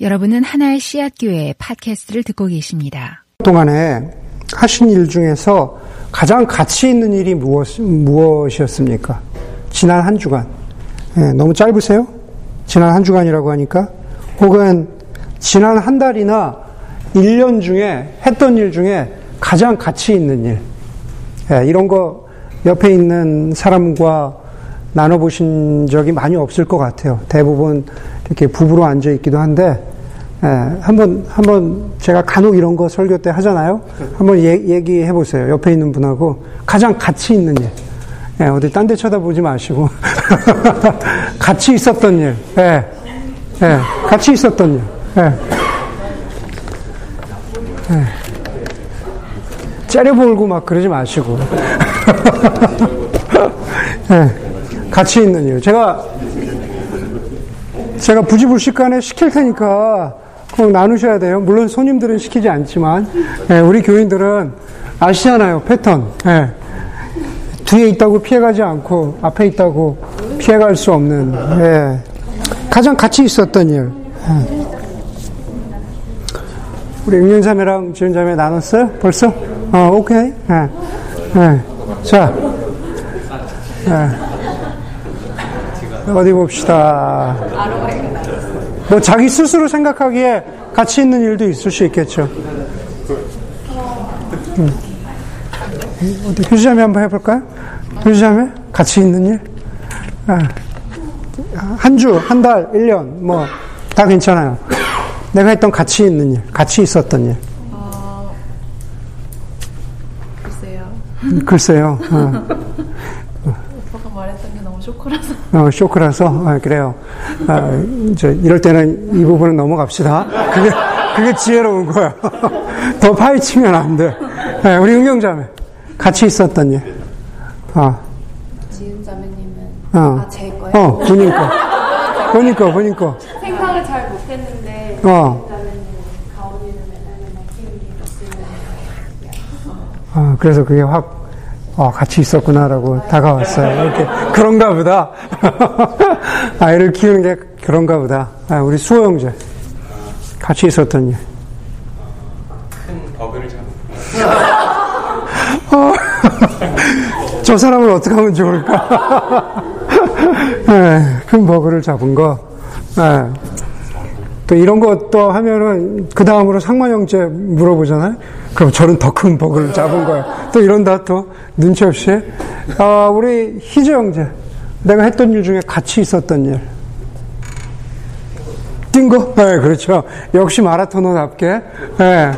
여러분은 하나의 씨앗 교회 팟캐스트를 듣고 계십니다. 동안에 하신 일 중에서 가장 가치 있는 일이 무엇, 무엇이었습니까? 지난 한 주간. 네, 너무 짧으세요? 지난 한 주간이라고 하니까? 혹은 지난 한 달이나 1년 중에 했던 일 중에 가장 가치 있는 일. 네, 이런 거 옆에 있는 사람과 나눠보신 적이 많이 없을 것 같아요. 대부분 이렇게 부부로 앉아 있기도 한데, 예, 한번, 한번 제가 간혹 이런 거 설교 때 하잖아요. 한번 예, 얘기해 보세요. 옆에 있는 분하고 가장 가치 있는 일. 예, 어디 딴 데 쳐다보지 마시고. 같이 있었던 일. 예, 예, 같이 있었던 일. 예. 예. 째려보고 막 그러지 마시고. 예, 같이 있는 일. 제가 제가 부지불식간에 시킬 테니까 꼭 나누셔야 돼요. 물론 손님들은 시키지 않지만 예, 우리 교인들은 아시잖아요 패턴. 예. 뒤에 있다고 피해가지 않고 앞에 있다고 피해갈 수 없는 예. 가장 같이 있었던 일. 예. 우리 응연자매랑 지은자매 나눴어요? 벌써? 어, 오케이. 예. 예. 자, 어디 봅시다. 뭐 자기 스스로 생각하기에 가치 있는 일도 있을 수 있겠죠. 음. 어디 휴지자매 한번 해볼까요? 휴지자매 가치 있는 일. 아. 한 주, 한 달, 1년, 뭐, 다 괜찮아요. 내가 했던 가치 있는 일, 가치 있었던 일. 어, 글쎄요. 음, 글쎄요. 어. 쇼크라서. 어, 쇼크라서? 아, 그래요. 아, 이제 이럴 때는 이 부분은 넘어갑시다. 그게, 그게 지혜로운 거야. 더 파헤치면 안 돼. 네, 우리 응용자매. 같이 있었던 일. 어. 지은 자매님은. 어. 아, 제 거요? 어, 본인 거. 본인 거, 본인 거. 생각을 잘 못했는데. 어. 어, 그래서 그게 확 어, 같이 있었구나라고 다가왔어요. 이렇게 그런가 보다. 아이를 키우는 게 그런가 보다. 아, 우리 수호 형제 같이 있었던 일. 큰 버그를 잡은. 어, 저 사람을 어떻게 하면 좋을까? 네, 큰 버그를 잡은 거. 네. 또 이런 것도 하면은 그 다음으로 상만 형제 물어보잖아요. 그럼 저는 더큰 버그를 잡은 거예요. 또 이런다 또 눈치 없이. 아, 우리 희재 형제. 내가 했던 일 중에 같이 있었던 일. 뛴 거? 네, 그렇죠. 역시 마라토너답게. 네.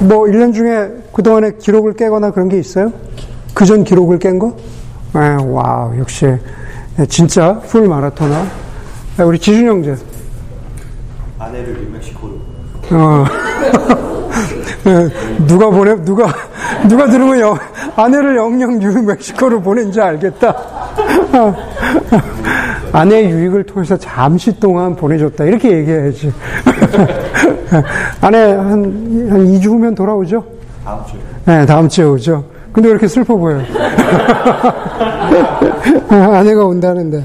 뭐, 1년 중에 그동안에 기록을 깨거나 그런 게 있어요? 그 전 기록을 깬 거? 네, wow, 역시. 진짜 full 마라토너. 네, 우리 지준 형제. 아내를 뉴멕시코로. 어. 누가 보내, 누가, 누가 들으면 영, 아내를 영영 뉴멕시코로 보낸지 알겠다. 아내의 유익을 통해서 잠시 동안 보내줬다. 이렇게 얘기해야지. 아내 한, 한 2주 후면 돌아오죠? 다음 주. 네, 다음 주에 오죠. 근데 왜 이렇게 슬퍼 보여요? 아내가 온다는데.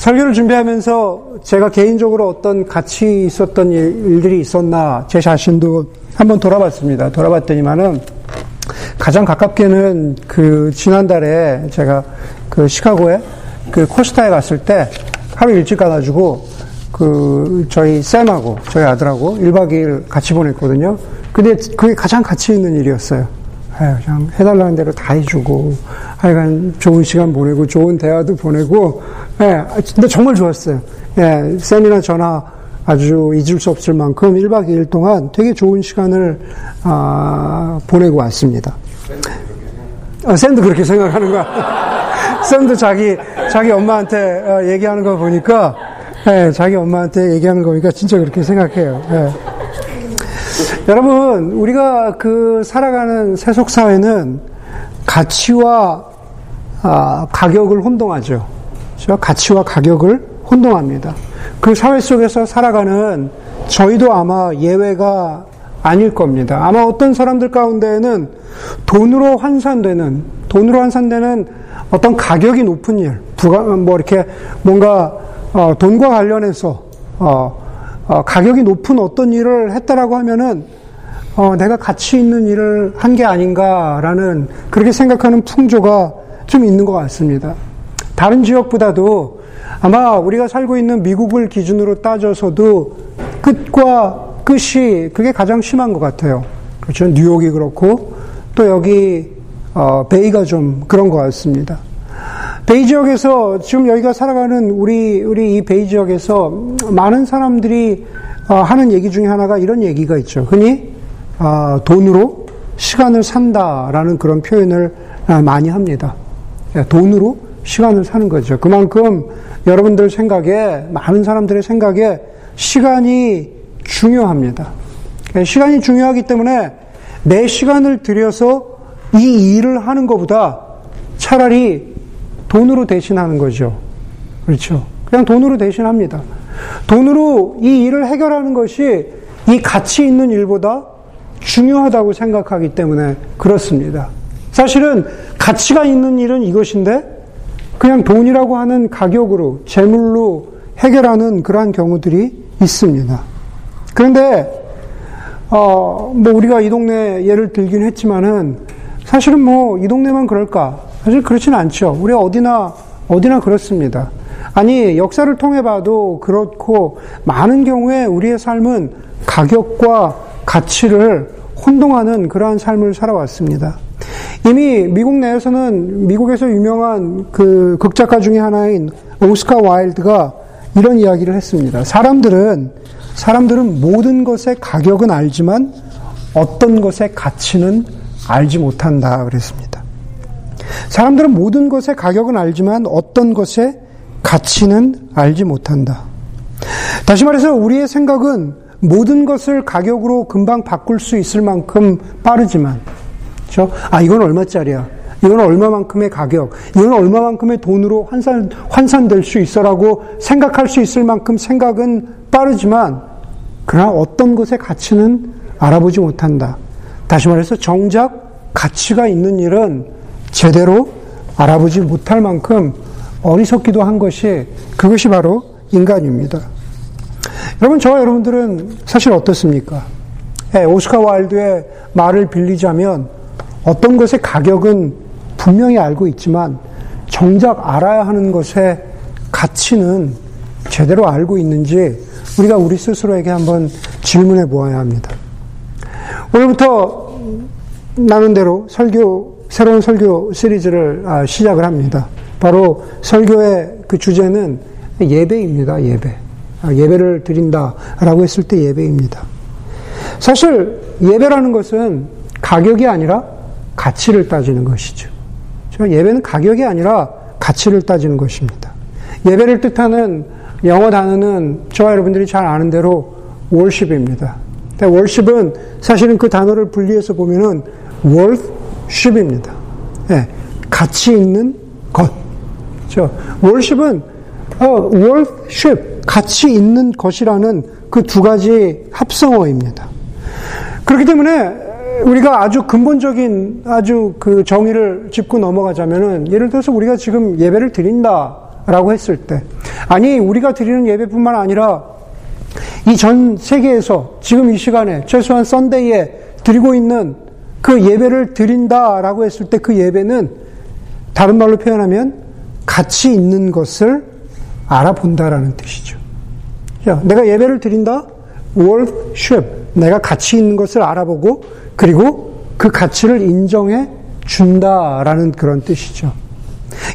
설교를 준비하면서 제가 개인적으로 어떤 가치 있었던 일들이 있었나 제 자신도 한번 돌아봤습니다. 돌아봤더니만은 가장 가깝게는 그 지난달에 제가 그 시카고에 그 코스타에 갔을 때 하루 일찍 가가지고 그 저희 쌤하고 저희 아들하고 1박 2일 같이 보냈거든요. 근데 그게 가장 가치 있는 일이었어요. 예, 그냥 해달라는 대로 다 해주고, 하여간 좋은 시간 보내고, 좋은 대화도 보내고, 예, 근데 정말 좋았어요. 예, 쌤이나 저나 아주 잊을 수 없을 만큼 1박 2일 동안 되게 좋은 시간을, 아, 보내고 왔습니다. 아, 쌤도 그렇게 생각하는 거야. 쌤도 자기, 자기 엄마한테 어, 얘기하는 거 보니까, 예, 자기 엄마한테 얘기하는 거 보니까 진짜 그렇게 생각해요. 예. 여러분, 우리가 그 살아가는 세속 사회는 가치와 아, 가격을 혼동하죠. 그렇죠? 가치와 가격을 혼동합니다. 그 사회 속에서 살아가는 저희도 아마 예외가 아닐 겁니다. 아마 어떤 사람들 가운데에는 돈으로 환산되는, 돈으로 환산되는 어떤 가격이 높은 일, 부가, 뭐 이렇게 뭔가, 어, 돈과 관련해서, 어, 어, 가격이 높은 어떤 일을 했다라고 하면은 어, 내가 가치 있는 일을 한 게 아닌가라는 그렇게 생각하는 풍조가 좀 있는 것 같습니다. 다른 지역보다도 아마 우리가 살고 있는 미국을 기준으로 따져서도 끝과 끝이 그게 가장 심한 것 같아요. 그렇죠. 뉴욕이 그렇고 또 여기 어, 베이가 좀 그런 것 같습니다. 베이 지역에서 지금 여기가 살아가는 우리 우리 이 베이 지역에서 많은 사람들이 어, 하는 얘기 중에 하나가 이런 얘기가 있죠. 흔히 어, 돈으로 시간을 산다라는 그런 표현을 어, 많이 합니다. 예, 돈으로 시간을 사는 거죠. 그만큼 여러분들 생각에 많은 사람들의 생각에 시간이 중요합니다. 예, 시간이 중요하기 때문에 내 시간을 들여서 이 일을 하는 것보다 차라리 돈으로 대신하는 거죠. 그렇죠. 그냥 돈으로 대신합니다. 돈으로 이 일을 해결하는 것이 이 가치 있는 일보다 중요하다고 생각하기 때문에 그렇습니다. 사실은 가치가 있는 일은 이것인데 그냥 돈이라고 하는 가격으로 재물로 해결하는 그러한 경우들이 있습니다. 그런데 어, 뭐 우리가 이 동네 예를 들긴 했지만은 사실은 뭐 이 동네만 그럴까? 사실 그렇지는 않죠. 우리 어디나 어디나 그렇습니다. 아니 역사를 통해 봐도 그렇고 많은 경우에 우리의 삶은 가격과 가치를 혼동하는 그러한 삶을 살아왔습니다. 이미 미국 내에서는 미국에서 유명한 그 극작가 중의 하나인 오스카 와일드가 이런 이야기를 했습니다. 사람들은 사람들은 모든 것의 가격은 알지만 어떤 것의 가치는 알지 못한다 그랬습니다. 사람들은 모든 것의 가격은 알지만 어떤 것의 가치는 알지 못한다. 다시 말해서 우리의 생각은 모든 것을 가격으로 금방 바꿀 수 있을 만큼 빠르지만, 그렇죠? 아 이건 얼마짜리야? 이건 얼마만큼의 가격? 이건 얼마만큼의 돈으로 환산 환산될 수 있어라고 생각할 수 있을 만큼 생각은 빠르지만, 그러나 어떤 것의 가치는 알아보지 못한다. 다시 말해서 정작 가치가 있는 일은 제대로 알아보지 못할 만큼 어리석기도 한 것이 그것이 바로 인간입니다. 여러분, 저와 여러분들은 사실 어떻습니까? 예, 오스카 와일드의 말을 빌리자면 어떤 것의 가격은 분명히 알고 있지만 정작 알아야 하는 것의 가치는 제대로 알고 있는지 우리가 우리 스스로에게 한번 질문해 보아야 합니다. 오늘부터 나눈 대로 설교, 새로운 설교 시리즈를 아, 시작을 합니다. 바로 설교의 그 주제는 예배입니다, 예배. 아, 예배를 드린다라고 했을 때 예배입니다. 사실 예배라는 것은 가격이 아니라 가치를 따지는 것이죠. 예배는 가격이 아니라 가치를 따지는 것입니다. 예배를 뜻하는 영어 단어는 저와 여러분들이 잘 아는 대로 worship입니다. worship은 사실은 그 단어를 분리해서 보면은 worthship입니다. 네, 가치 있는 것. 그렇죠? worship은 어, worship, 가치 있는 것이라는 그 두 가지 합성어입니다. 그렇기 때문에 우리가 아주 근본적인 아주 그 정의를 짚고 넘어가자면은 예를 들어서 우리가 지금 예배를 드린다라고 했을 때 아니 우리가 드리는 예배뿐만 아니라 이 전 세계에서 지금 이 시간에 최소한 썬데이에 드리고 있는 그 예배를 드린다라고 했을 때 그 예배는 다른 말로 표현하면 가치 있는 것을 알아본다라는 뜻이죠. 내가 예배를 드린다? worship. 내가 가치 있는 것을 알아보고 그리고 그 가치를 인정해 준다라는 그런 뜻이죠.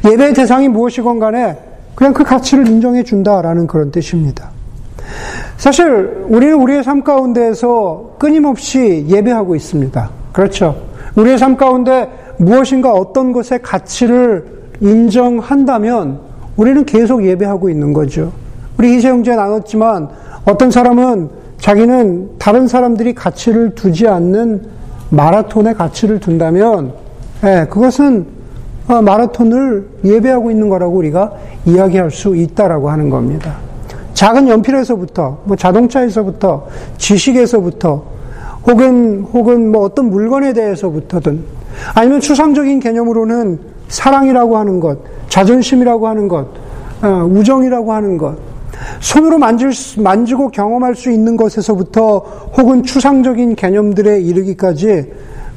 예배의 대상이 무엇이건 간에 그냥 그 가치를 인정해 준다라는 그런 뜻입니다. 사실 우리는 우리의 삶 가운데에서 끊임없이 예배하고 있습니다. 그렇죠. 우리의 삶 가운데 무엇인가 어떤 것의 가치를 인정한다면 우리는 계속 예배하고 있는 거죠. 우리 희세 형제 나눴지만 어떤 사람은 자기는 다른 사람들이 가치를 두지 않는 마라톤의 가치를 둔다면 예, 그것은 어, 마라톤을 예배하고 있는 거라고 우리가 이야기할 수 있다라고 하는 겁니다. 작은 연필에서부터, 뭐 자동차에서부터, 지식에서부터, 혹은 혹은 뭐 어떤 물건에 대해서부터든 아니면 추상적인 개념으로는 사랑이라고 하는 것, 자존심이라고 하는 것, 어, 우정이라고 하는 것, 손으로 만질, 만지고 경험할 수 있는 것에서부터 혹은 추상적인 개념들에 이르기까지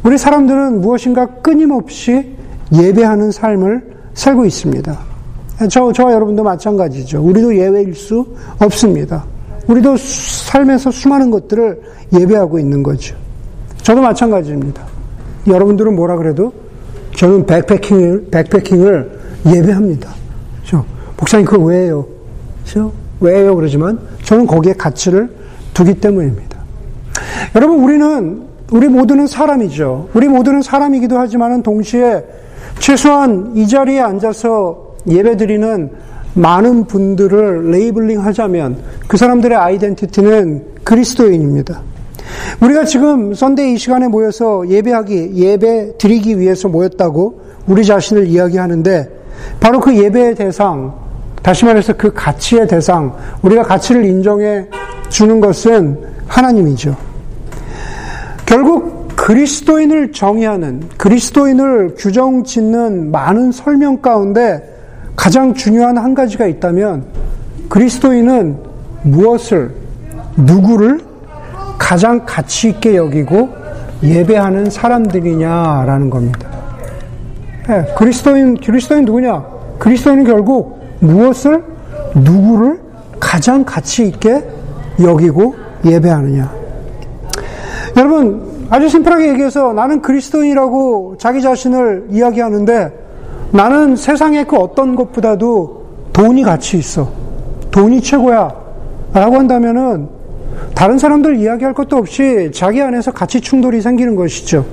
우리 사람들은 무엇인가 끊임없이 예배하는 삶을 살고 있습니다. 저, 저와 여러분도 마찬가지죠. 우리도 예외일 수 없습니다. 우리도 삶에서 수많은 것들을 예배하고 있는 거죠. 저도 마찬가지입니다. 여러분들은 뭐라 그래도 저는 backpacking을, backpacking을 예배합니다. 그렇죠? 목사님, 그거 왜요? 그렇죠? 왜요? 그러지만 저는 거기에 가치를 두기 때문입니다. 여러분, 우리는, 우리 모두는 사람이죠. 우리 모두는 사람이기도 하지만 동시에 최소한 이 자리에 앉아서 예배드리는 많은 분들을 labeling 하자면 그 사람들의 아이덴티티는 그리스도인입니다. 우리가 지금 썬데이 이 시간에 모여서 예배하기, 예배 드리기 위해서 모였다고 우리 자신을 이야기하는데 바로 그 예배의 대상, 다시 말해서 그 가치의 대상, 우리가 가치를 인정해 주는 것은 하나님이죠. 결국 그리스도인을 정의하는, 그리스도인을 규정 짓는 많은 설명 가운데 가장 중요한 한 가지가 있다면 그리스도인은 무엇을, 누구를 가장 가치 있게 여기고 예배하는 사람들이냐라는 겁니다. 네, 그리스도인, 그리스도인 누구냐? 그리스도인은 결국 무엇을, 누구를 가장 가치 있게 여기고 예배하느냐. 여러분, 아주 심플하게 얘기해서 나는 그리스도인이라고 자기 자신을 이야기하는데 나는 세상의 그 어떤 것보다도 돈이 가치 있어. 돈이 최고야. 라고 한다면은 다른 사람들 이야기할 것도 없이 자기 안에서 가치 충돌이 생기는 것이죠.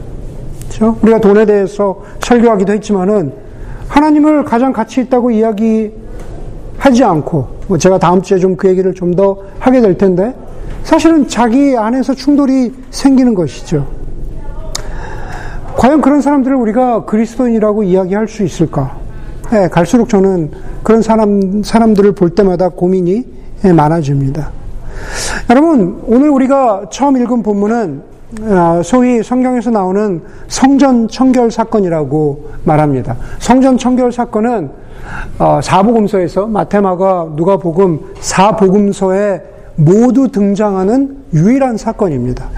그렇죠? 우리가 돈에 대해서 설교하기도 했지만은 하나님을 가장 가치 있다고 이야기하지 않고 뭐 제가 다음 주에 좀 그 얘기를 좀 더 하게 될 텐데 사실은 자기 안에서 충돌이 생기는 것이죠. 과연 그런 사람들을 우리가 그리스도인이라고 이야기할 수 있을까? 네, 갈수록 저는 그런 사람, 사람들을 볼 때마다 고민이 예, 많아집니다. 여러분, 오늘 우리가 처음 읽은 본문은 아, 소위 성경에서 나오는 성전 청결 사건이라고 말합니다. 성전 청결 사건은 어, 사복음서에서 마테마가 누가복음 사복음서에 모두 등장하는 유일한 사건입니다.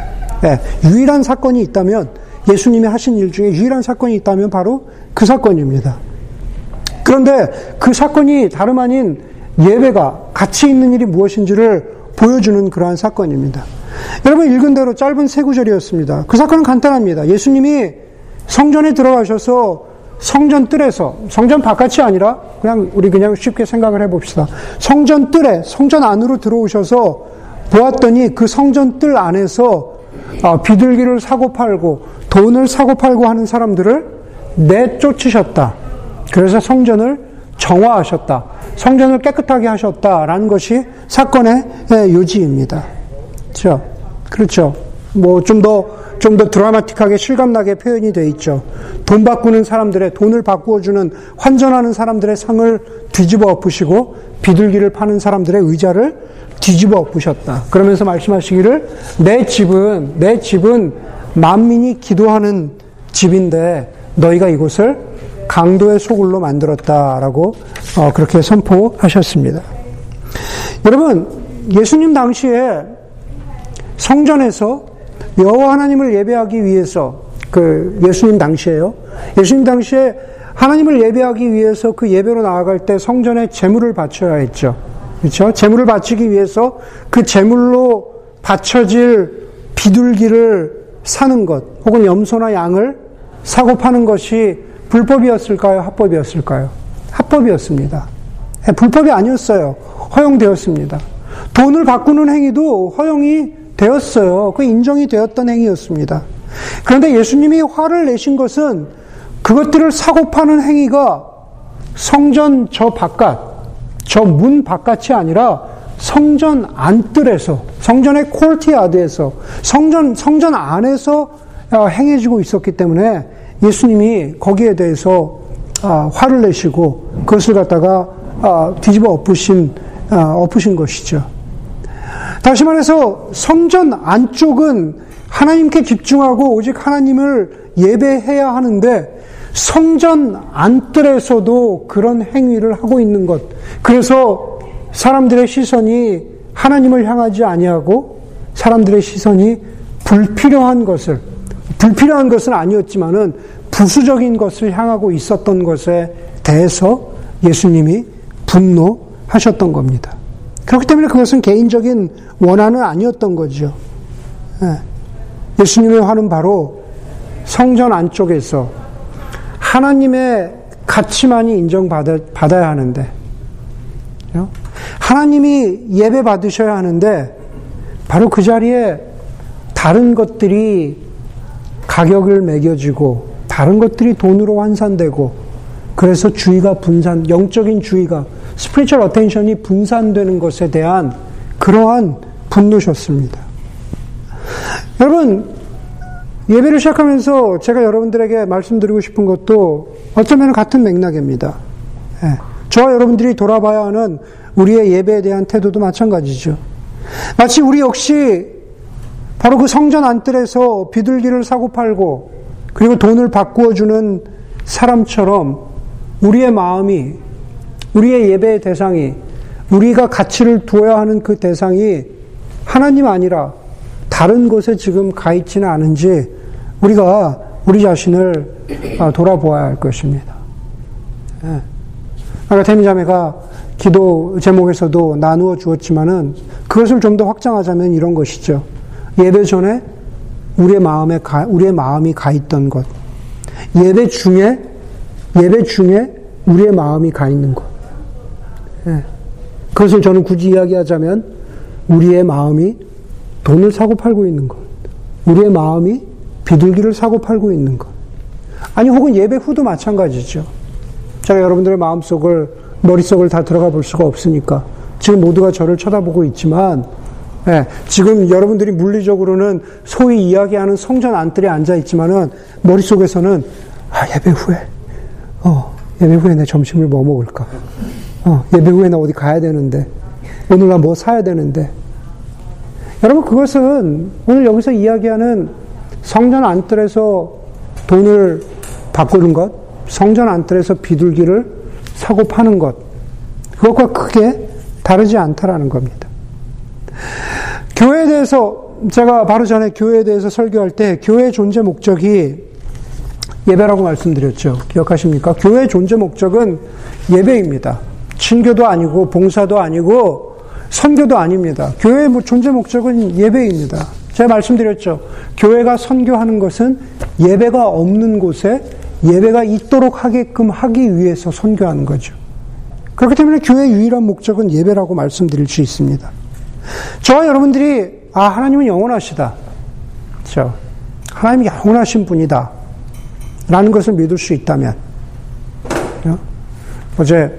네, 유일한 사건이 있다면 예수님이 하신 일 중에 유일한 사건이 있다면 바로 그 사건입니다. 그런데 그 사건이 다름 아닌 예배가 가치 있는 일이 무엇인지를 보여주는 그러한 사건입니다. 여러분 읽은 대로 짧은 세 구절이었습니다. 그 사건은 간단합니다. 예수님이 성전에 들어가셔서 성전 뜰에서 성전 바깥이 아니라 그냥 우리 그냥 쉽게 생각을 해봅시다. 성전 뜰에 성전 안으로 들어오셔서 보았더니 그 성전 뜰 안에서 아, 비둘기를 사고 팔고 돈을 사고 팔고 하는 사람들을 내쫓으셨다. 그래서 성전을 정화하셨다. 성전을 깨끗하게 하셨다라는 것이 사건의 예, 요지입니다. 그렇죠? 그렇죠. 뭐 좀 더, 좀 더 드라마틱하게 실감나게 표현이 되어 있죠. 돈 바꾸는 사람들의, 돈을 바꾸어 주는, 환전하는 사람들의 상을 뒤집어 엎으시고, 비둘기를 파는 사람들의 의자를 뒤집어 엎으셨다. 그러면서 말씀하시기를, 내 집은, 내 집은 만민이 기도하는 집인데 너희가 이곳을 강도의 소굴로 만들었다라고 어, 그렇게 선포하셨습니다. 여러분 예수님 당시에 성전에서 여호와 하나님을 예배하기 위해서 그 예수님 당시에요. 예수님 당시에 하나님을 예배하기 위해서 그 예배로 나아갈 때 성전에 제물을 바쳐야 했죠. 그렇죠? 제물을 바치기 위해서 그 제물로 바쳐질 비둘기를 사는 것, 혹은 염소나 양을 사고 파는 것이 불법이었을까요? 합법이었을까요? 합법이었습니다. 예, 불법이 아니었어요. 허용되었습니다. 돈을 바꾸는 행위도 허용이 되었어요. 그 인정이 되었던 행위였습니다. 그런데 예수님이 화를 내신 것은 그것들을 사고 파는 행위가 성전 저 바깥, 저 문 바깥이 아니라 성전 안뜰에서, 성전의 콜티아드에서, 성전, 성전 안에서 어, 행해지고 있었기 때문에 예수님이 거기에 대해서 아, 화를 내시고 그것을 갖다가 아, 뒤집어 엎으신, 아, 엎으신 것이죠. 다시 말해서 성전 안쪽은 하나님께 집중하고 오직 하나님을 예배해야 하는데 성전 안뜰에서도 그런 행위를 하고 있는 것. 그래서 사람들의 시선이 하나님을 향하지 아니하고 사람들의 시선이 불필요한 것을 불필요한 것은 아니었지만은 부수적인 것을 향하고 있었던 것에 대해서 예수님이 분노하셨던 겁니다. 그렇기 때문에 그것은 개인적인 원한은 아니었던 거죠. 예. 예수님의 화는 바로 성전 안쪽에서 하나님의 가치만이 인정받아야 하는데, 하나님이 예배 받으셔야 하는데, 바로 그 자리에 다른 것들이 가격을 매겨지고, 다른 것들이 돈으로 환산되고, 그래서 주의가 분산, 영적인 주의가, spiritual attention이 분산되는 것에 대한 그러한 분노셨습니다. 여러분, 예배를 시작하면서 제가 여러분들에게 말씀드리고 싶은 것도 어쩌면 같은 맥락입니다. 예. 저와 여러분들이 돌아봐야 하는 우리의 예배에 대한 태도도 마찬가지죠. 마치 우리 역시 바로 그 성전 안뜰에서 비둘기를 사고 팔고 그리고 돈을 바꾸어 주는 사람처럼 우리의 마음이 우리의 예배의 대상이 우리가 가치를 두어야 하는 그 대상이 하나님 아니라 다른 곳에 지금 가 있지는 않은지 우리가 우리 자신을 아, 돌아보아야 할 것입니다. 예. 아까 태미자매가 기도 제목에서도 나누어 주었지만은 그것을 좀 더 확장하자면 이런 것이죠. 예배 전에 우리의 마음에 가, 우리의 마음이 가 있던 것. 예배 중에 예배 중에 우리의 마음이 가 있는 것. 예. 그것을 저는 굳이 이야기하자면 우리의 마음이 돈을 사고 팔고 있는 것. 우리의 마음이 비둘기를 사고 팔고 있는 것. 아니, 혹은 예배 후도 마찬가지죠. 제가 여러분들의 마음속을, 머릿속을 다 들어가 볼 수가 없으니까. 지금 모두가 저를 쳐다보고 있지만, 예, 지금 여러분들이 물리적으로는 소위 이야기하는 성전 안뜰에 앉아 있지만은, 머릿속에서는, 아, 예배 후에, 어, 예배 후에 내 점심을 뭐 먹을까? 어, 예배 후에 나 어디 가야 되는데, 오늘 나 뭐 사야 되는데. 여러분, 그것은 오늘 여기서 이야기하는 성전 안뜰에서 돈을 바꾸는 것, 성전 안뜰에서 비둘기를 사고 파는 것, 그것과 크게 다르지 않다라는 겁니다. 교회에 대해서 제가 바로 전에 교회에 대해서 설교할 때 교회의 존재 목적이 예배라고 말씀드렸죠. 기억하십니까? 교회의 존재 목적은 예배입니다. 친교도 아니고 봉사도 아니고 선교도 아닙니다. 교회의 존재 목적은 예배입니다. 제가 말씀드렸죠. 교회가 선교하는 것은 예배가 없는 곳에 예배가 있도록 하게끔 하기 위해서 선교하는 거죠. 그렇기 때문에 교회의 유일한 목적은 예배라고 말씀드릴 수 있습니다. 저와 여러분들이 아 하나님은 영원하시다. 그렇죠? 하나님이 영원하신 분이다. 라는 것을 믿을 수 있다면 어제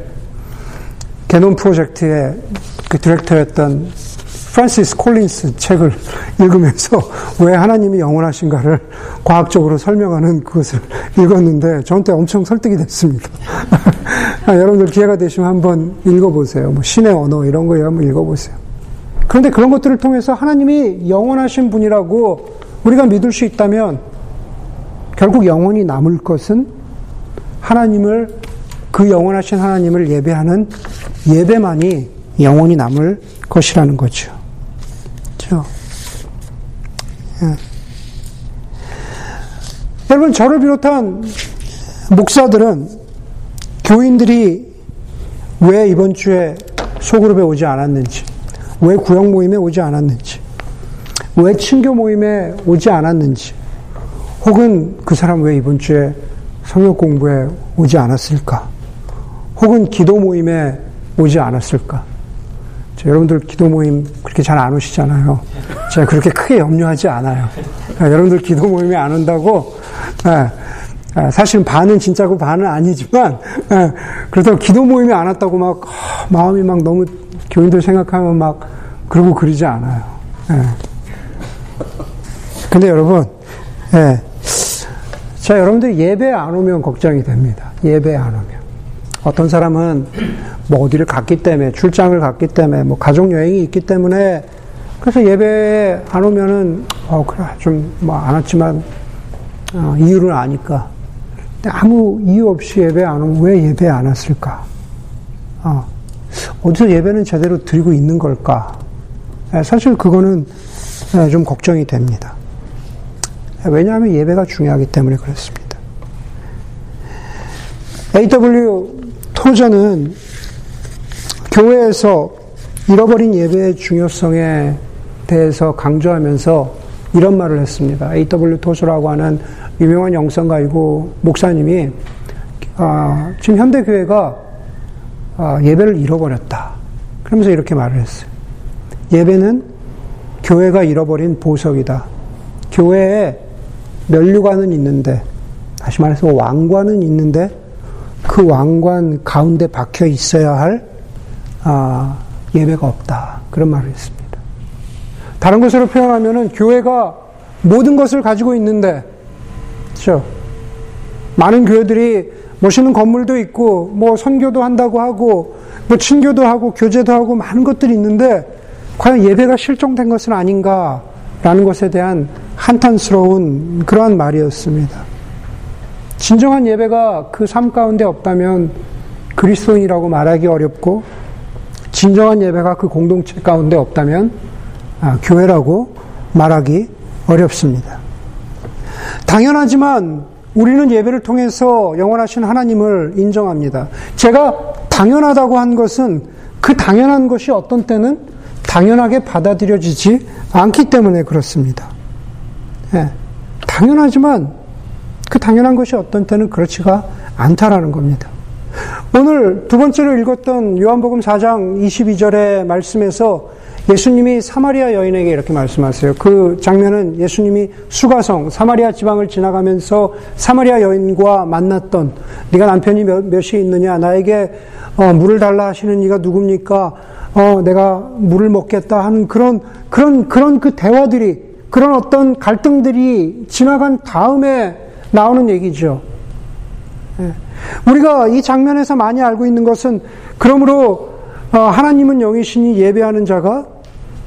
게놈 프로젝트의 그 director였던 프란시스 콜린스 책을 읽으면서 왜 하나님이 영원하신가를 과학적으로 설명하는 그것을 읽었는데 저한테 엄청 설득이 됐습니다. 아, 여러분들 기회가 되시면 한번 읽어보세요. 뭐 신의 언어 이런 거에 한번 읽어보세요. 그런데 그런 것들을 통해서 하나님이 영원하신 분이라고 우리가 믿을 수 있다면 결국 영원히 남을 것은 하나님을 그 영원하신 하나님을 예배하는 예배만이 영원히 남을 것이라는 거죠. 그렇죠? 예. 여러분 저를 비롯한 목사들은 교인들이 왜 이번 주에 소그룹에 오지 않았는지, 왜 구역 모임에 오지 않았는지, 왜 친교 모임에 오지 않았는지, 혹은 그 사람 왜 이번 주에 성역 공부에 오지 않았을까? 혹은 기도 모임에 오지 않았을까? 여러분들 기도 모임 그렇게 잘 안 오시잖아요. 제가 그렇게 크게 염려하지 않아요. 아, 여러분들 기도 모임에 안 온다고, 아, 아, 사실은 반은 진짜고 반은 아니지만, 그래도 기도 모임에 안 왔다고 막, 마음이 막 너무 교인들 생각하면 막, 그러고 그러지 않아요. 근데 여러분, 예. 자, 여러분들 예배 안 오면 걱정이 됩니다. 예배 안 오면. 어떤 사람은 뭐 어디를 갔기 때문에 출장을 갔기 때문에 뭐 가족 여행이 있기 때문에 그래서 예배에 안 오면은 어 그래 좀 뭐 안 왔지만 어, 이유를 아니까 아무 이유 없이 예배 안 오면 왜 예배 안 왔을까? 어 어디서 예배는 제대로 드리고 있는 걸까? 예, 사실 그거는 예, 좀 걱정이 됩니다. 예, 왜냐하면 예배가 중요하기 때문에 그렇습니다. AW 토저는 교회에서 잃어버린 예배의 중요성에 대해서 강조하면서 이런 말을 했습니다. A.W. 토스라고 하는 유명한 영성가이고 목사님이 아, 지금 현대 교회가 아, 예배를 잃어버렸다. 그러면서 이렇게 말을 했어요. 예배는 교회가 잃어버린 보석이다. 교회에 면류관은 있는데 다시 말해서 왕관은 있는데 그 왕관 가운데 박혀 있어야 할 아, 예배가 없다. 그런 말을 했습니다. 다른 것으로 표현하면은 교회가 모든 것을 가지고 있는데, 그렇죠? 많은 교회들이 멋있는 건물도 있고, 뭐 선교도 한다고 하고, 뭐 친교도 하고, 교제도 하고, 많은 것들이 있는데, 과연 예배가 실종된 것은 아닌가라는 것에 대한 한탄스러운 그러한 말이었습니다. 진정한 예배가 그 삶 가운데 없다면 그리스도인이라고 말하기 어렵고, 진정한 예배가 그 공동체 가운데 없다면 아, 교회라고 말하기 어렵습니다. 당연하지만 우리는 예배를 통해서 영원하신 하나님을 인정합니다. 제가 당연하다고 한 것은 그 당연한 것이 어떤 때는 당연하게 받아들여지지 않기 때문에 그렇습니다. 예, 당연하지만 그 당연한 것이 어떤 때는 그렇지가 않다라는 겁니다. 오늘 두 번째로 읽었던 요한복음 4장 22절의 말씀에서 예수님이 사마리아 여인에게 이렇게 말씀하세요. 그 장면은 예수님이 수가성 사마리아 지방을 지나가면서 사마리아 여인과 만났던 네가 남편이 몇, 몇이 있느냐 나에게 어, 물을 달라 하시는 네가 누굽니까? 어, 내가 물을 먹겠다 하는 그런 그런 그런 그 대화들이 그런 어떤 갈등들이 지나간 다음에 나오는 얘기죠. 예. 우리가 이 장면에서 많이 알고 있는 것은 그러므로 어, 하나님은 영이시니 예배하는 자가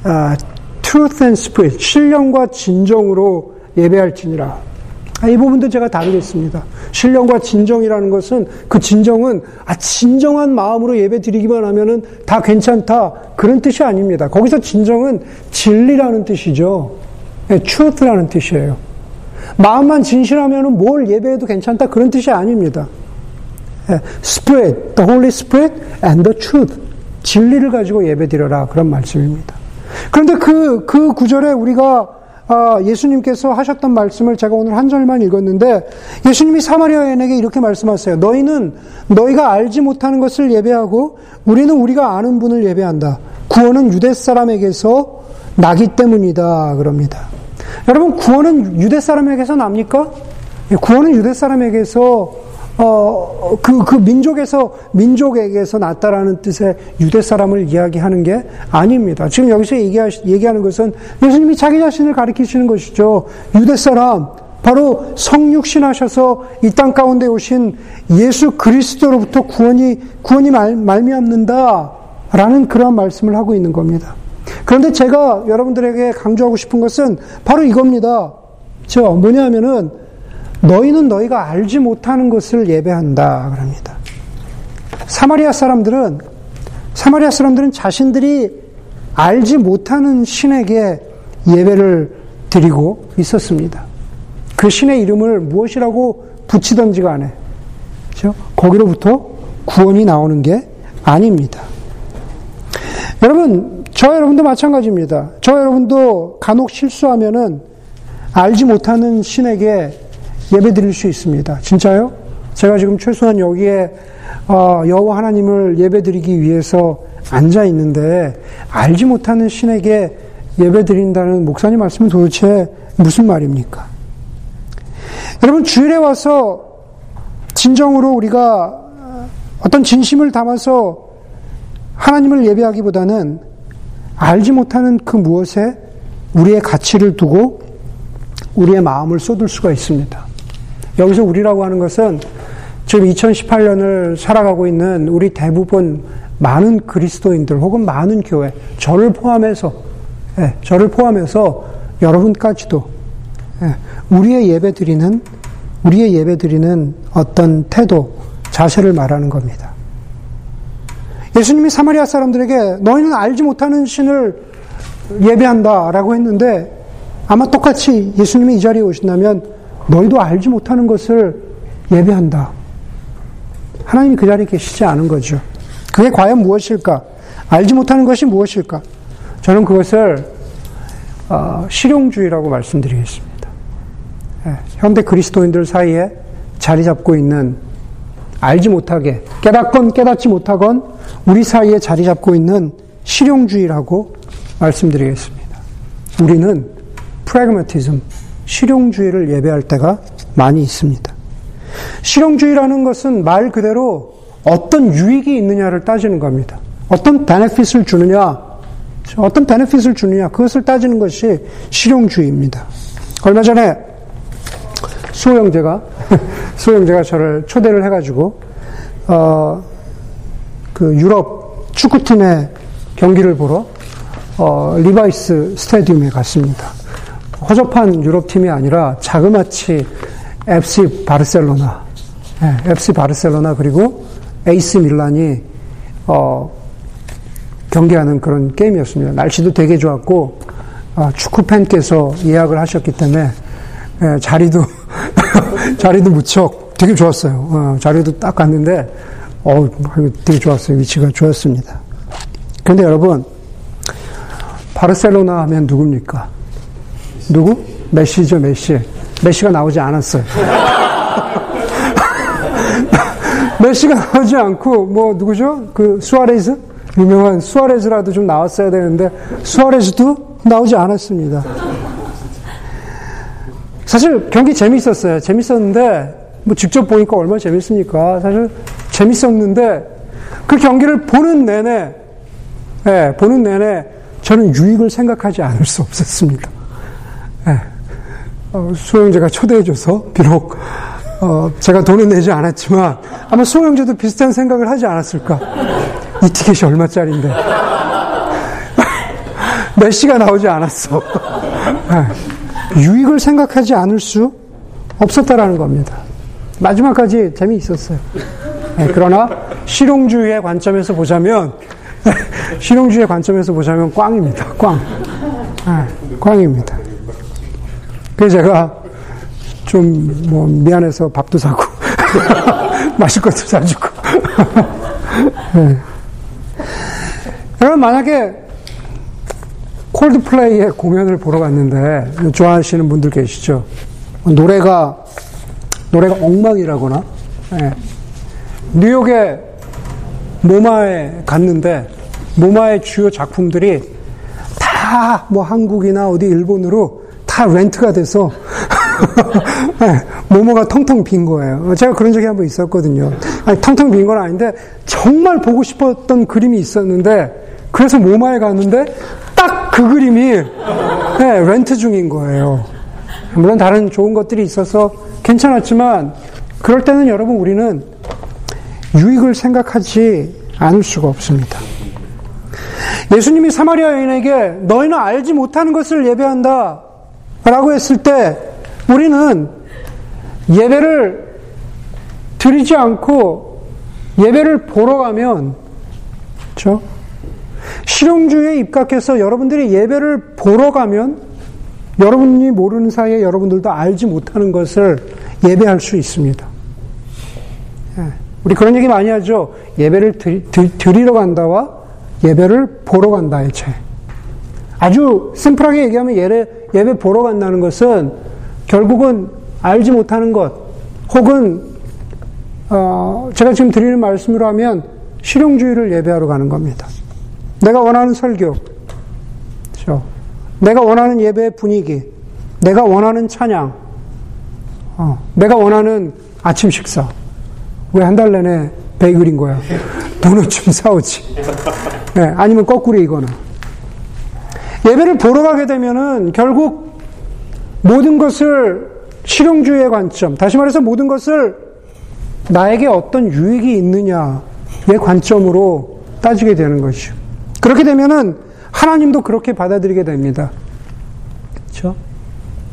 아, truth and spirit, 신령과 진정으로 예배할지니라. 아, 이 부분도 제가 다루겠습니다. 신령과 진정이라는 것은 그 진정은 아 진정한 마음으로 예배 드리기만 하면은 다 괜찮다 그런 뜻이 아닙니다. 거기서 진정은 진리라는 뜻이죠. 네, truth라는 뜻이에요. 마음만 진실하면은 뭘 예배해도 괜찮다 그런 뜻이 아닙니다. 네, Spirit, the Holy Spirit and the truth. 진리를 가지고 예배 드려라 그런 말씀입니다. 그런데 그, 그 구절에 우리가 아, 예수님께서 하셨던 말씀을 제가 오늘 한 절만 읽었는데 예수님이 사마리아인에게 이렇게 말씀하세요. 너희는 너희가 알지 못하는 것을 예배하고 우리는 우리가 아는 분을 예배한다. 구원은 유대 사람에게서 나기 때문이다. 그럽니다. 여러분 구원은 유대 사람에게서 납니까? 예, 구원은 유대 사람에게서 어, 그, 그 민족에서, 민족에게서 났다라는 뜻의 유대 사람을 이야기하는 게 아닙니다. 지금 여기서 얘기하, 얘기하는 것은 예수님이 자기 자신을 가리키시는 것이죠. 유대 사람, 바로 성육신하셔서 이 땅 가운데 오신 예수 그리스도로부터 구원이, 구원이 말, 말미암는다. 라는 그러한 말씀을 하고 있는 겁니다. 그런데 제가 여러분들에게 강조하고 싶은 것은 바로 이겁니다. 저, 뭐냐면은, 너희는 너희가 알지 못하는 것을 예배한다 그럽니다. 사마리아 사람들은 사마리아 사람들은 자신들이 알지 못하는 신에게 예배를 드리고 있었습니다. 그 신의 이름을 무엇이라고 붙이던지가 안해. 그렇죠? 거기로부터 구원이 나오는 게 아닙니다. 여러분, 저 여러분도 마찬가지입니다. 저 여러분도 간혹 실수하면은 알지 못하는 신에게 예배 드릴 수 있습니다. 진짜요? 제가 지금 최소한 여기에 어, 여호와 하나님을 예배 드리기 위해서 앉아 있는데 알지 못하는 신에게 예배 드린다는 목사님 말씀은 도대체 무슨 말입니까? 여러분 주일에 와서 진정으로 우리가 어떤 진심을 담아서 하나님을 예배하기보다는 알지 못하는 그 무엇에 우리의 가치를 두고 우리의 마음을 쏟을 수가 있습니다. 여기서 우리라고 하는 것은 지금 2018년을 살아가고 있는 우리 대부분 많은 그리스도인들 혹은 많은 교회, 저를 포함해서, 예, 저를 포함해서 여러분까지도 예, 우리의 예배 드리는, 우리의 예배 드리는 어떤 태도, 자세를 말하는 겁니다. 예수님이 사마리아 사람들에게 너희는 알지 못하는 신을 예배한다라고 했는데 아마 똑같이 예수님이 이 자리에 오신다면 너희도 알지 못하는 것을 예배한다. 하나님이 그 자리에 계시지 않은 거죠. 그게 과연 무엇일까? 알지 못하는 것이 무엇일까? 저는 그것을 어, 실용주의라고 말씀드리겠습니다. 예, 현대 그리스도인들 사이에 자리 잡고 있는 알지 못하게 깨닫건 깨닫지 못하건 우리 사이에 자리 잡고 있는 실용주의라고 말씀드리겠습니다. 우리는 프라그마티즘, 실용주의를 예배할 때가 많이 있습니다. 실용주의라는 것은 말 그대로 어떤 유익이 있느냐를 따지는 겁니다. 어떤 베네핏을 주느냐, 어떤 베네핏을 주느냐, 그것을 따지는 것이 실용주의입니다. 얼마 전에 수호 형제가, 수호 형제가 저를 초대를 해가지고, 어, 그 유럽 축구팀의 경기를 보러, 어, 리바이스 스타디움에 갔습니다. 허접한 유럽 팀이 아니라 자그마치 FC 바르셀로나, 네, FC 바르셀로나 그리고 AC 밀란이 어, 경기하는 그런 게임이었습니다. 날씨도 되게 좋았고 어, 축구 팬께서 예약을 하셨기 때문에 예, 자리도 자리도 무척 되게 좋았어요. 어, 자리도 딱 갔는데 어 되게 좋았어요. 위치가 좋았습니다. 그런데 여러분 바르셀로나 하면 누굽니까? 누구? 메시죠, 메시. 메시가 나오지 않았어요. 메시가 나오지 않고 뭐 누구죠? 그 수아레즈 유명한 수아레즈라도 좀 나왔어야 되는데 수아레즈도 나오지 않았습니다. 사실 경기 재밌었어요. 재밌었는데 뭐 직접 보니까 얼마나 재밌습니까? 사실 재밌었는데 그 경기를 보는 내내 예, 보는 내내 저는 유익을 생각하지 않을 수 없었습니다. 예, 어, 수영제가 초대해줘서 비록 어, 제가 돈을 내지 않았지만 아마 수영제도 비슷한 생각을 하지 않았을까? 이 티켓이 얼마짜리인데 메시가 나오지 않았어. 예, 유익을 생각하지 않을 수 없었다라는 겁니다. 마지막까지 재미있었어요. 예, 그러나 실용주의의 관점에서 보자면 실용주의의 관점에서 보자면 꽝입니다. 꽝. 네, 꽝입니다. 그래서 제가 좀 뭐 미안해서 밥도 사고 마실 것도 사주고. 네. 여러분 만약에 콜드플레이의 공연을 보러 갔는데 좋아하시는 분들 계시죠? 노래가 노래가 엉망이라거나 네. 뉴욕에 모마에 갔는데 모마의 주요 작품들이 다 뭐 한국이나 어디 일본으로 다 렌트가 돼서 네, 모모가 텅텅 빈 거예요. 제가 그런 적이 한 번 있었거든요. 아니, 텅텅 빈 건 아닌데 정말 보고 싶었던 그림이 있었는데 그래서 모마에 갔는데 딱 그 그림이 네, 렌트 중인 거예요. 물론 다른 좋은 것들이 있어서 괜찮았지만 그럴 때는 여러분 우리는 유익을 생각하지 않을 수가 없습니다. 예수님이 사마리아 여인에게 너희는 알지 못하는 것을 예배한다 라고 했을 때 우리는 예배를 드리지 않고 예배를 보러 가면 그렇죠? 실용주의에 입각해서 여러분들이 예배를 보러 가면 여러분이 모르는 사이에 여러분들도 알지 못하는 것을 예배할 수 있습니다. 예. 우리 그런 얘기 많이 하죠. 예배를 드리, 드리러 간다와 예배를 보러 간다의 차이. 아주 심플하게 얘기하면 예배, 예배 보러 간다는 것은 결국은 알지 못하는 것, 혹은, 어, 제가 지금 드리는 말씀으로 하면 실용주의를 예배하러 가는 겁니다. 내가 원하는 설교, 그렇죠? 내가 원하는 예배 분위기, 내가 원하는 찬양, 어, 내가 원하는 아침 식사. 왜 한 달 내내 베이글인 거야? 도넛 좀 사오지. 네, 아니면 거꾸로 이거는. 예배를 보러 가게 되면은 결국 모든 것을 실용주의의 관점, 다시 말해서 모든 것을 나에게 어떤 유익이 있느냐의 관점으로 따지게 되는 것이죠. 그렇게 되면은 하나님도 그렇게 받아들이게 됩니다. 그렇죠?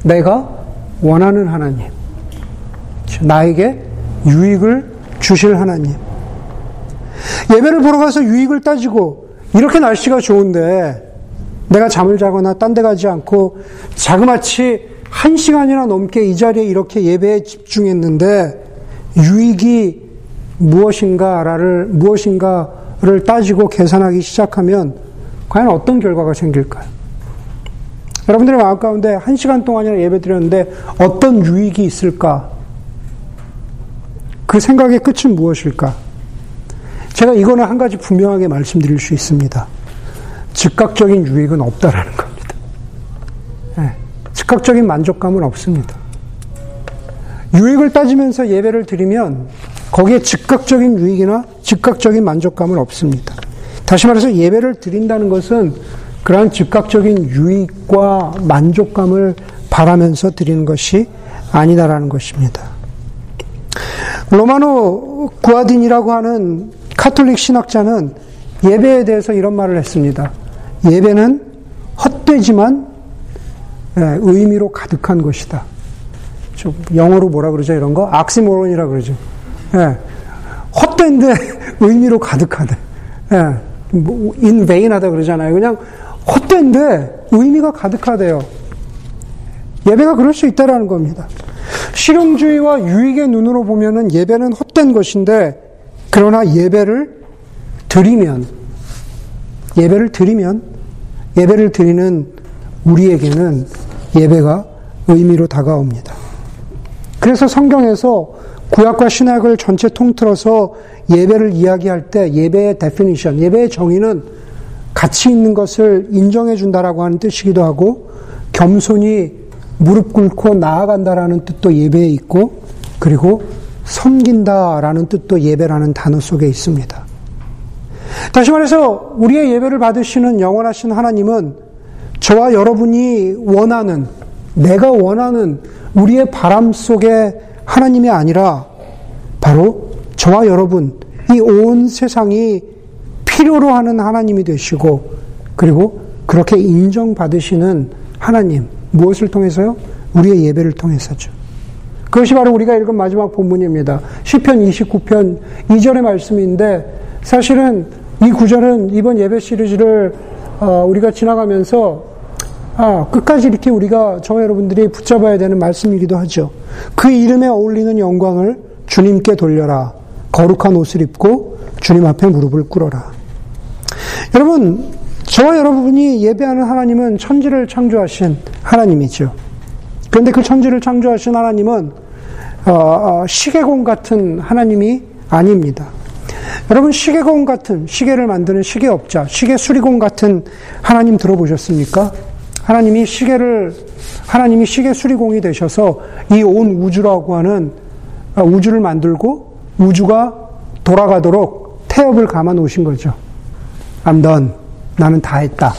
내가 원하는 하나님. 나에게 유익을 주실 하나님. 예배를 보러 가서 유익을 따지고 이렇게 날씨가 좋은데 내가 잠을 자거나 딴 데 가지 않고 자그마치 한 시간이나 넘게 이 자리에 이렇게 예배에 집중했는데 유익이 무엇인가를 무엇인가 를 따지고 계산하기 시작하면 과연 어떤 결과가 생길까요? 여러분들의 마음 가운데 한 시간 동안이나 예배 드렸는데 어떤 유익이 있을까? 그 생각의 끝은 무엇일까? 제가 이거는 한 가지 분명하게 말씀드릴 수 있습니다. 즉각적인 유익은 없다라는 겁니다. 네, 즉각적인 만족감은 없습니다. 유익을 따지면서 예배를 드리면 거기에 즉각적인 유익이나 즉각적인 만족감은 없습니다. 다시 말해서 예배를 드린다는 것은 그러한 즉각적인 유익과 만족감을 바라면서 드리는 것이 아니다라는 것입니다. 로마노 구아딘이라고 하는 카톨릭 신학자는 예배에 대해서 이런 말을 했습니다. 예배는 헛되지만 예, 의미로 가득한 것이다. 영어로 뭐라 그러죠? 이런 거? 악시모론이라 그러죠. 예. 헛된데 의미로 가득하다. 예. 뭐, 인베인하다 그러잖아요. 그냥 헛된데 의미가 가득하대요. 예배가 그럴 수 있다라는 겁니다. 실용주의와 유익의 눈으로 보면은 예배는 헛된 것인데 그러나 예배를 드리면 예배를 드리면 예배를 드리는 우리에게는 예배가 의미로 다가옵니다. 그래서 성경에서 구약과 신약을 전체 통틀어서 예배를 이야기할 때 예배의 definition, 예배의 정의는 가치 있는 것을 인정해 준다라고 하는 뜻이기도 하고 겸손히 무릎 꿇고 나아간다라는 뜻도 예배에 있고 그리고 섬긴다라는 뜻도 예배라는 단어 속에 있습니다. 다시 말해서 우리의 예배를 받으시는 영원하신 하나님은 저와 여러분이 원하는 내가 원하는 우리의 바람 속에 하나님이 아니라 바로 저와 여러분, 이 온 세상이 필요로 하는 하나님이 되시고 그리고 그렇게 인정받으시는 하나님, 무엇을 통해서요? 우리의 예배를 통해서죠. 그것이 바로 우리가 읽은 마지막 본문입니다. 10편 29편 2절의 말씀인데 사실은 이 구절은 이번 예배 시리즈를 어, 우리가 지나가면서 아, 끝까지 이렇게 우리가 저 여러분들이 붙잡아야 되는 말씀이기도 하죠. 그 이름에 어울리는 영광을 주님께 돌려라. 거룩한 옷을 입고 주님 앞에 무릎을 꿇어라. 여러분, 저와 여러분이 예배하는 하나님은 천지를 창조하신 하나님이죠. 그런데 그 천지를 창조하신 하나님은 어, 어, 시계공 같은 하나님이 아닙니다. 여러분 시계공 같은 시계를 만드는 시계업자, 시계 수리공 같은 하나님 들어보셨습니까? 하나님이 시계를 하나님이 시계 수리공이 되셔서 이 온 우주라고 하는 아, 우주를 만들고 우주가 돌아가도록 태엽을 감아 놓으신 거죠. Done. 나는 다 했다.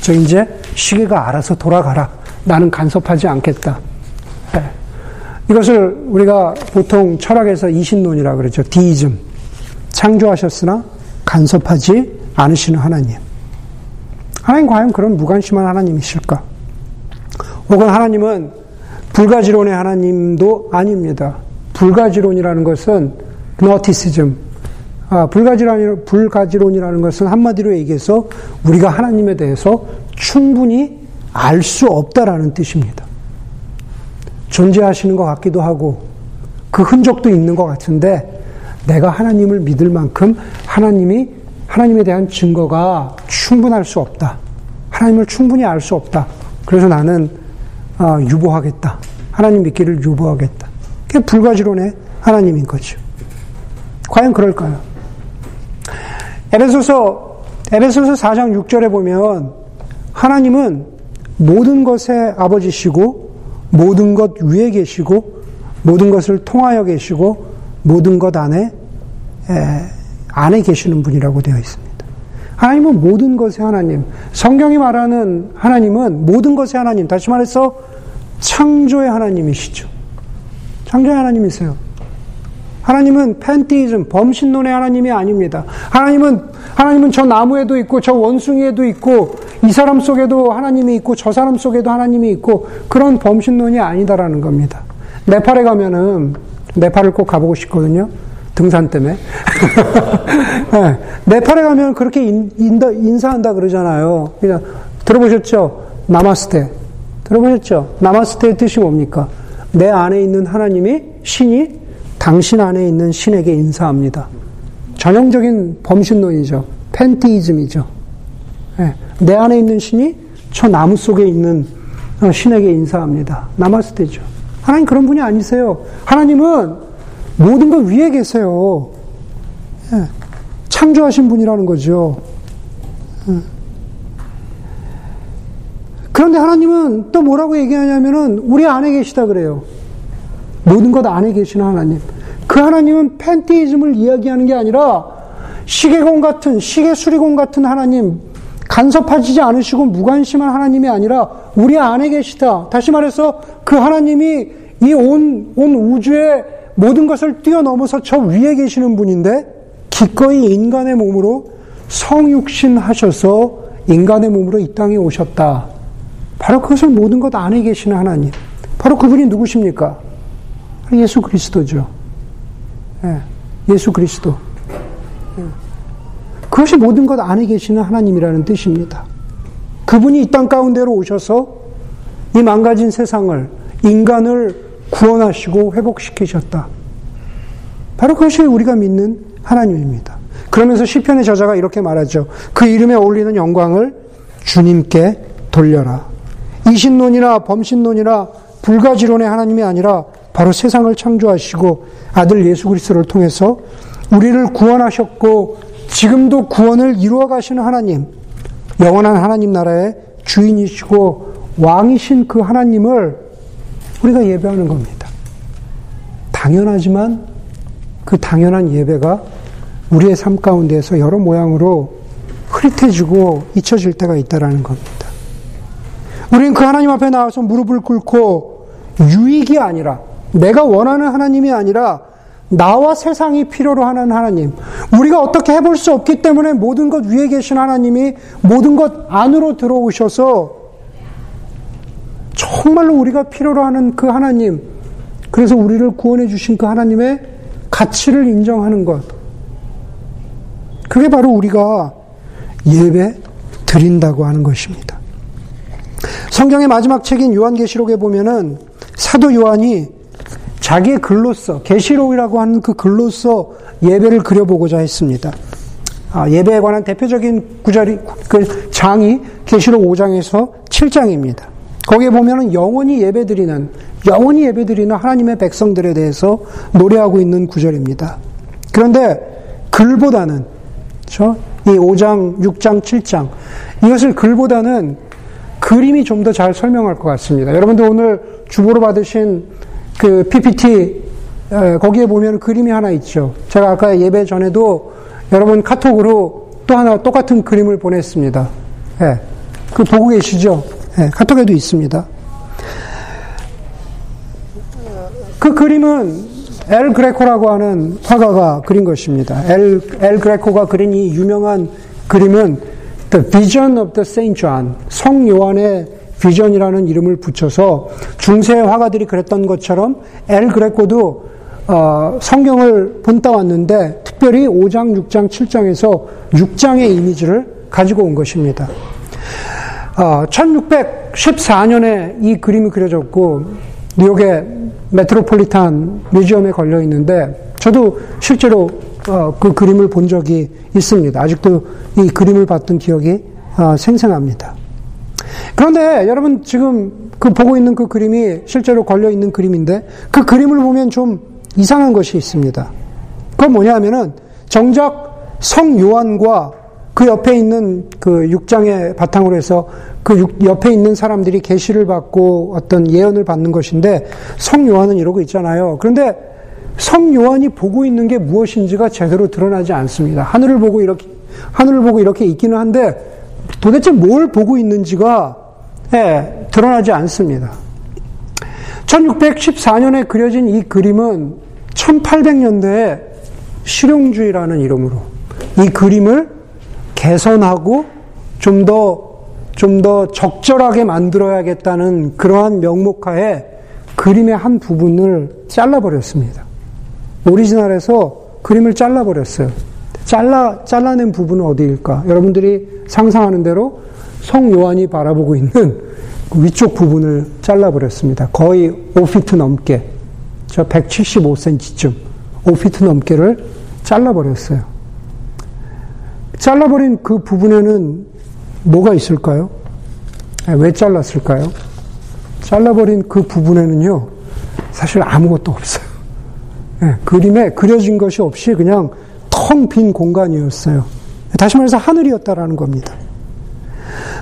저 이제 시계가 알아서 돌아가라. 나는 간섭하지 않겠다. 네. 이것을 우리가 보통 철학에서 이신론이라 그러죠. 디이즘. 창조하셨으나 간섭하지 않으시는 하나님. 하나님 과연 그런 무관심한 하나님이실까? 혹은 하나님은 불가지론의 하나님도 아닙니다. 불가지론이라는 것은 노티시즘, 아, 불가지론, 불가지론이라는 것은 한마디로 얘기해서 우리가 하나님에 대해서 충분히 알 수 없다라는 뜻입니다. 존재하시는 것 같기도 하고 그 흔적도 있는 것 같은데 내가 하나님을 믿을 만큼 하나님이 하나님에 대한 증거가 충분할 수 없다. 하나님을 충분히 알 수 없다. 그래서 나는 어, 유보하겠다. 하나님 믿기를 유보하겠다. 그게 불가지론의 하나님인 거죠. 과연 그럴까요? 에베소서 에베소서 4장 6절에 보면 하나님은 모든 것의 아버지시고 모든 것 위에 계시고 모든 것을 통하여 계시고 모든 것 안에 에, 안에 계시는 분이라고 되어 있습니다. 하나님은 모든 것의 하나님. 성경이 말하는 하나님은 모든 것의 하나님. 다시 말해서 창조의 하나님이시죠. 창조의 하나님이세요. 하나님은 팬티즘, 범신론의 하나님이 아닙니다. 하나님은, 하나님은 저 나무에도 있고, 저 원숭이에도 있고, 이 사람 속에도 하나님이 있고, 저 사람 속에도 하나님이 있고, 그런 범신론이 아니다라는 겁니다. 네팔에 가면은, 네팔을 꼭 가보고 싶거든요. 등산 때문에. 네, 네팔에 가면 그렇게 인, 인사한다 그러잖아요. 그냥 들어보셨죠? 나마스테. 들어보셨죠? 나마스테의 뜻이 뭡니까? 내 안에 있는 하나님이 신이 당신 안에 있는 신에게 인사합니다. 전형적인 범신론이죠. 팬티이즘이죠. 네, 내 안에 있는 신이 저 나무 속에 있는 어, 신에게 인사합니다. 나마스테죠. 하나님 그런 분이 아니세요. 하나님은 모든 것 위에 계세요. 네, 창조하신 분이라는 거죠. 네. 그런데 하나님은 또 뭐라고 얘기하냐면은 우리 안에 계시다 그래요. 모든 것 안에 계시는 하나님. 그 하나님은 팬티이즘을 이야기하는 게 아니라 시계공 같은, 시계 수리공 같은 하나님, 간섭하지 않으시고 무관심한 하나님이 아니라 우리 안에 계시다. 다시 말해서 그 하나님이 이 온, 온 우주의 모든 것을 뛰어넘어서 저 위에 계시는 분인데 기꺼이 인간의 몸으로 성육신 하셔서 인간의 몸으로 이 땅에 오셨다. 바로 그것을 모든 것 안에 계시는 하나님. 바로 그분이 누구십니까? 예수 그리스도죠. 예, 예수 그리스도. 예. 그것이 모든 것 안에 계시는 하나님이라는 뜻입니다. 그분이 이 땅 가운데로 오셔서 이 망가진 세상을, 인간을 구원하시고 회복시키셨다. 바로 그것이 우리가 믿는 하나님입니다. 그러면서 시편의 저자가 이렇게 말하죠. 그 이름에 어울리는 영광을 주님께 돌려라. 이신론이나 범신론이나 불가지론의 하나님이 아니라 바로 세상을 창조하시고 아들 예수 그리스도를 통해서 우리를 구원하셨고 지금도 구원을 이루어 가시는 하나님, 영원한 하나님 나라의 주인이시고 왕이신 그 하나님을 우리가 예배하는 겁니다. 당연하지만 그 당연한 예배가 우리의 삶 가운데에서 여러 모양으로 흐릿해지고 잊혀질 때가 있다라는 겁니다. 우리는 그 하나님 앞에 나와서 무릎을 꿇고 유익이 아니라 내가 원하는 하나님이 아니라 나와 세상이 필요로 하는 하나님. 우리가 어떻게 해볼 수 없기 때문에 모든 것 위에 계신 하나님이 모든 것 안으로 들어오셔서 정말로 우리가 필요로 하는 그 하나님. 그래서 우리를 구원해 주신 그 하나님의 가치를 인정하는 것. 그게 바로 우리가 예배 드린다고 하는 것입니다. 성경의 마지막 책인 요한계시록에 보면은 사도 요한이 자기의 글로써 계시록이라고 하는 그 글로써 예배를 그려보고자 했습니다. 아, 예배에 관한 대표적인 구절이 그 장이 계시록 5장에서 7장입니다. 거기에 보면은 영원히 예배드리는 영원히 예배드리는 하나님의 백성들에 대해서 노래하고 있는 구절입니다. 그런데 글보다는 그렇죠? 이 5장, 6장, 7장 이것을 글보다는 그림이 좀 더 잘 설명할 것 같습니다. 여러분들 오늘 주보로 받으신 그 PPT 거기에 보면 그림이 하나 있죠. 제가 아까 예배 전에도 여러분 카톡으로 또 하나 똑같은 그림을 보냈습니다. 예. 그 보고 계시죠? 예, 카톡에도 있습니다. 그 그림은 엘 그레코라고 하는 화가가 그린 것입니다. 엘, 엘 그레코가 그린 이 유명한 그림은 The Vision of the Saint John, 성 요한의 비전이라는 이름을 붙여서 중세 화가들이 그랬던 것처럼 엘 그레코도 어, 성경을 본따 왔는데 특별히 5장, 6장, 7장에서 6장의 이미지를 가지고 온 것입니다. 어, 1614년에 이 그림이 그려졌고 뉴욕의 메트로폴리탄 뮤지엄에 걸려 있는데 저도 실제로 어, 그 그림을 본 적이 있습니다. 아직도 이 그림을 봤던 기억이 어, 생생합니다. 그런데 여러분 지금 그 보고 있는 그 그림이 실제로 걸려 있는 그림인데 그 그림을 보면 좀 이상한 것이 있습니다. 그건 뭐냐 하면은 정작 성 요한과 그 옆에 있는 그 육장의 바탕으로 해서 그 옆에 있는 사람들이 계시를 받고 어떤 예언을 받는 것인데 성 요한은 이러고 있잖아요. 그런데 성 요한이 보고 있는 게 무엇인지가 제대로 드러나지 않습니다. 하늘을 보고 이렇게 하늘을 보고 이렇게 있기는 한데 도대체 뭘 보고 있는지가 예, 드러나지 않습니다. 1614년에 그려진 이 그림은 1800년대에 실용주의라는 이름으로 이 그림을 개선하고 좀 더, 좀 더 적절하게 만들어야겠다는 그러한 명목하에 그림의 한 부분을 잘라버렸습니다. 오리지널에서 그림을 잘라버렸어요. 잘라, 잘라낸 부분은 어디일까? 여러분들이 상상하는 대로 성 요한이 바라보고 있는 그 위쪽 부분을 잘라버렸습니다. 거의 5피트 넘게. 저 175cm쯤, 5피트 넘게를 잘라버렸어요. 잘라버린 그 부분에는 뭐가 있을까요? 네, 왜 잘랐을까요? 잘라버린 그 부분에는요, 사실 아무것도 없어요. 네, 그림에 그려진 것이 없이 그냥 텅 빈 공간이었어요. 다시 말해서 하늘이었다라는 겁니다.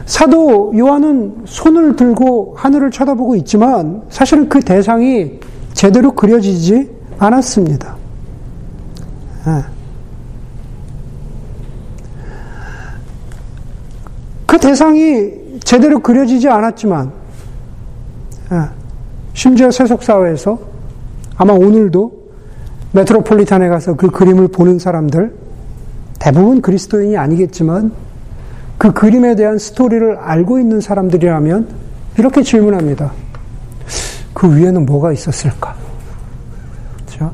사도 요한은 손을 들고 하늘을 쳐다보고 있지만 사실은 그 대상이 제대로 그려지지 않았습니다. 네. 그 대상이 제대로 그려지지 않았지만, 예, 심지어 세속사회에서 아마 오늘도 메트로폴리탄에 가서 그 그림을 보는 사람들, 대부분 그리스도인이 아니겠지만, 그 그림에 대한 스토리를 알고 있는 사람들이라면, 이렇게 질문합니다. 그 위에는 뭐가 있었을까? 그렇죠?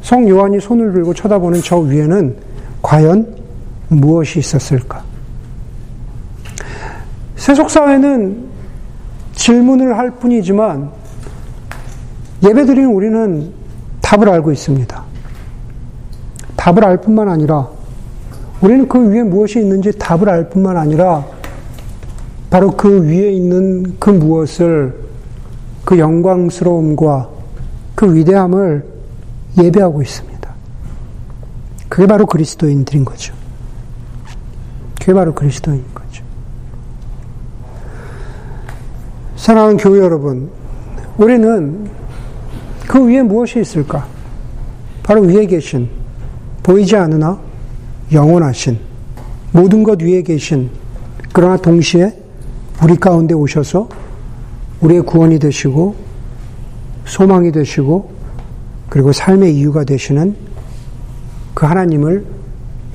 성 요한이 손을 들고 쳐다보는 저 위에는 과연 무엇이 있었을까? 세속사회는 질문을 할 뿐이지만 예배드리는 우리는 답을 알고 있습니다. 답을 알 뿐만 아니라 우리는 그 위에 무엇이 있는지 답을 알 뿐만 아니라 바로 그 위에 있는 그 무엇을 그 영광스러움과 그 위대함을 예배하고 있습니다. 그게 바로 그리스도인들인 거죠. 그게 바로 그리스도인 거죠. 사랑하는 교회 여러분, 우리는 그 위에 무엇이 있을까? 바로 위에 계신, 보이지 않으나 영원하신, 모든 것 위에 계신, 그러나 동시에 우리 가운데 오셔서 우리의 구원이 되시고, 소망이 되시고, 그리고 삶의 이유가 되시는 그 하나님을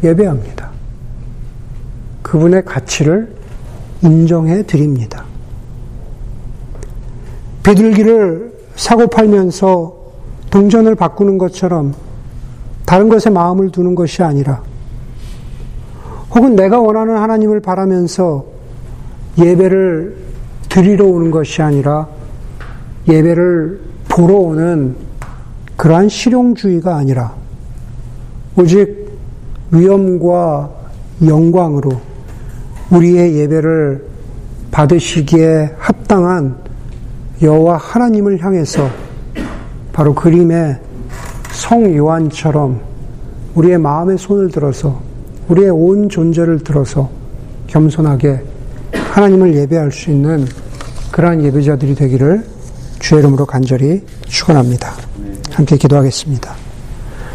예배합니다. 그분의 가치를 인정해 드립니다. 비둘기를 사고 팔면서 동전을 바꾸는 것처럼 다른 것에 마음을 두는 것이 아니라 혹은 내가 원하는 하나님을 바라면서 예배를 드리러 오는 것이 아니라 예배를 보러 오는 그러한 실용주의가 아니라 오직 위엄과 영광으로 우리의 예배를 받으시기에 합당한 여호와 하나님을 향해서 바로 그림의 성 요한처럼 우리의 마음의 손을 들어서 우리의 온 존재를 들어서 겸손하게 하나님을 예배할 수 있는 그러한 예배자들이 되기를 주의 이름으로 간절히 축원합니다. 함께 기도하겠습니다.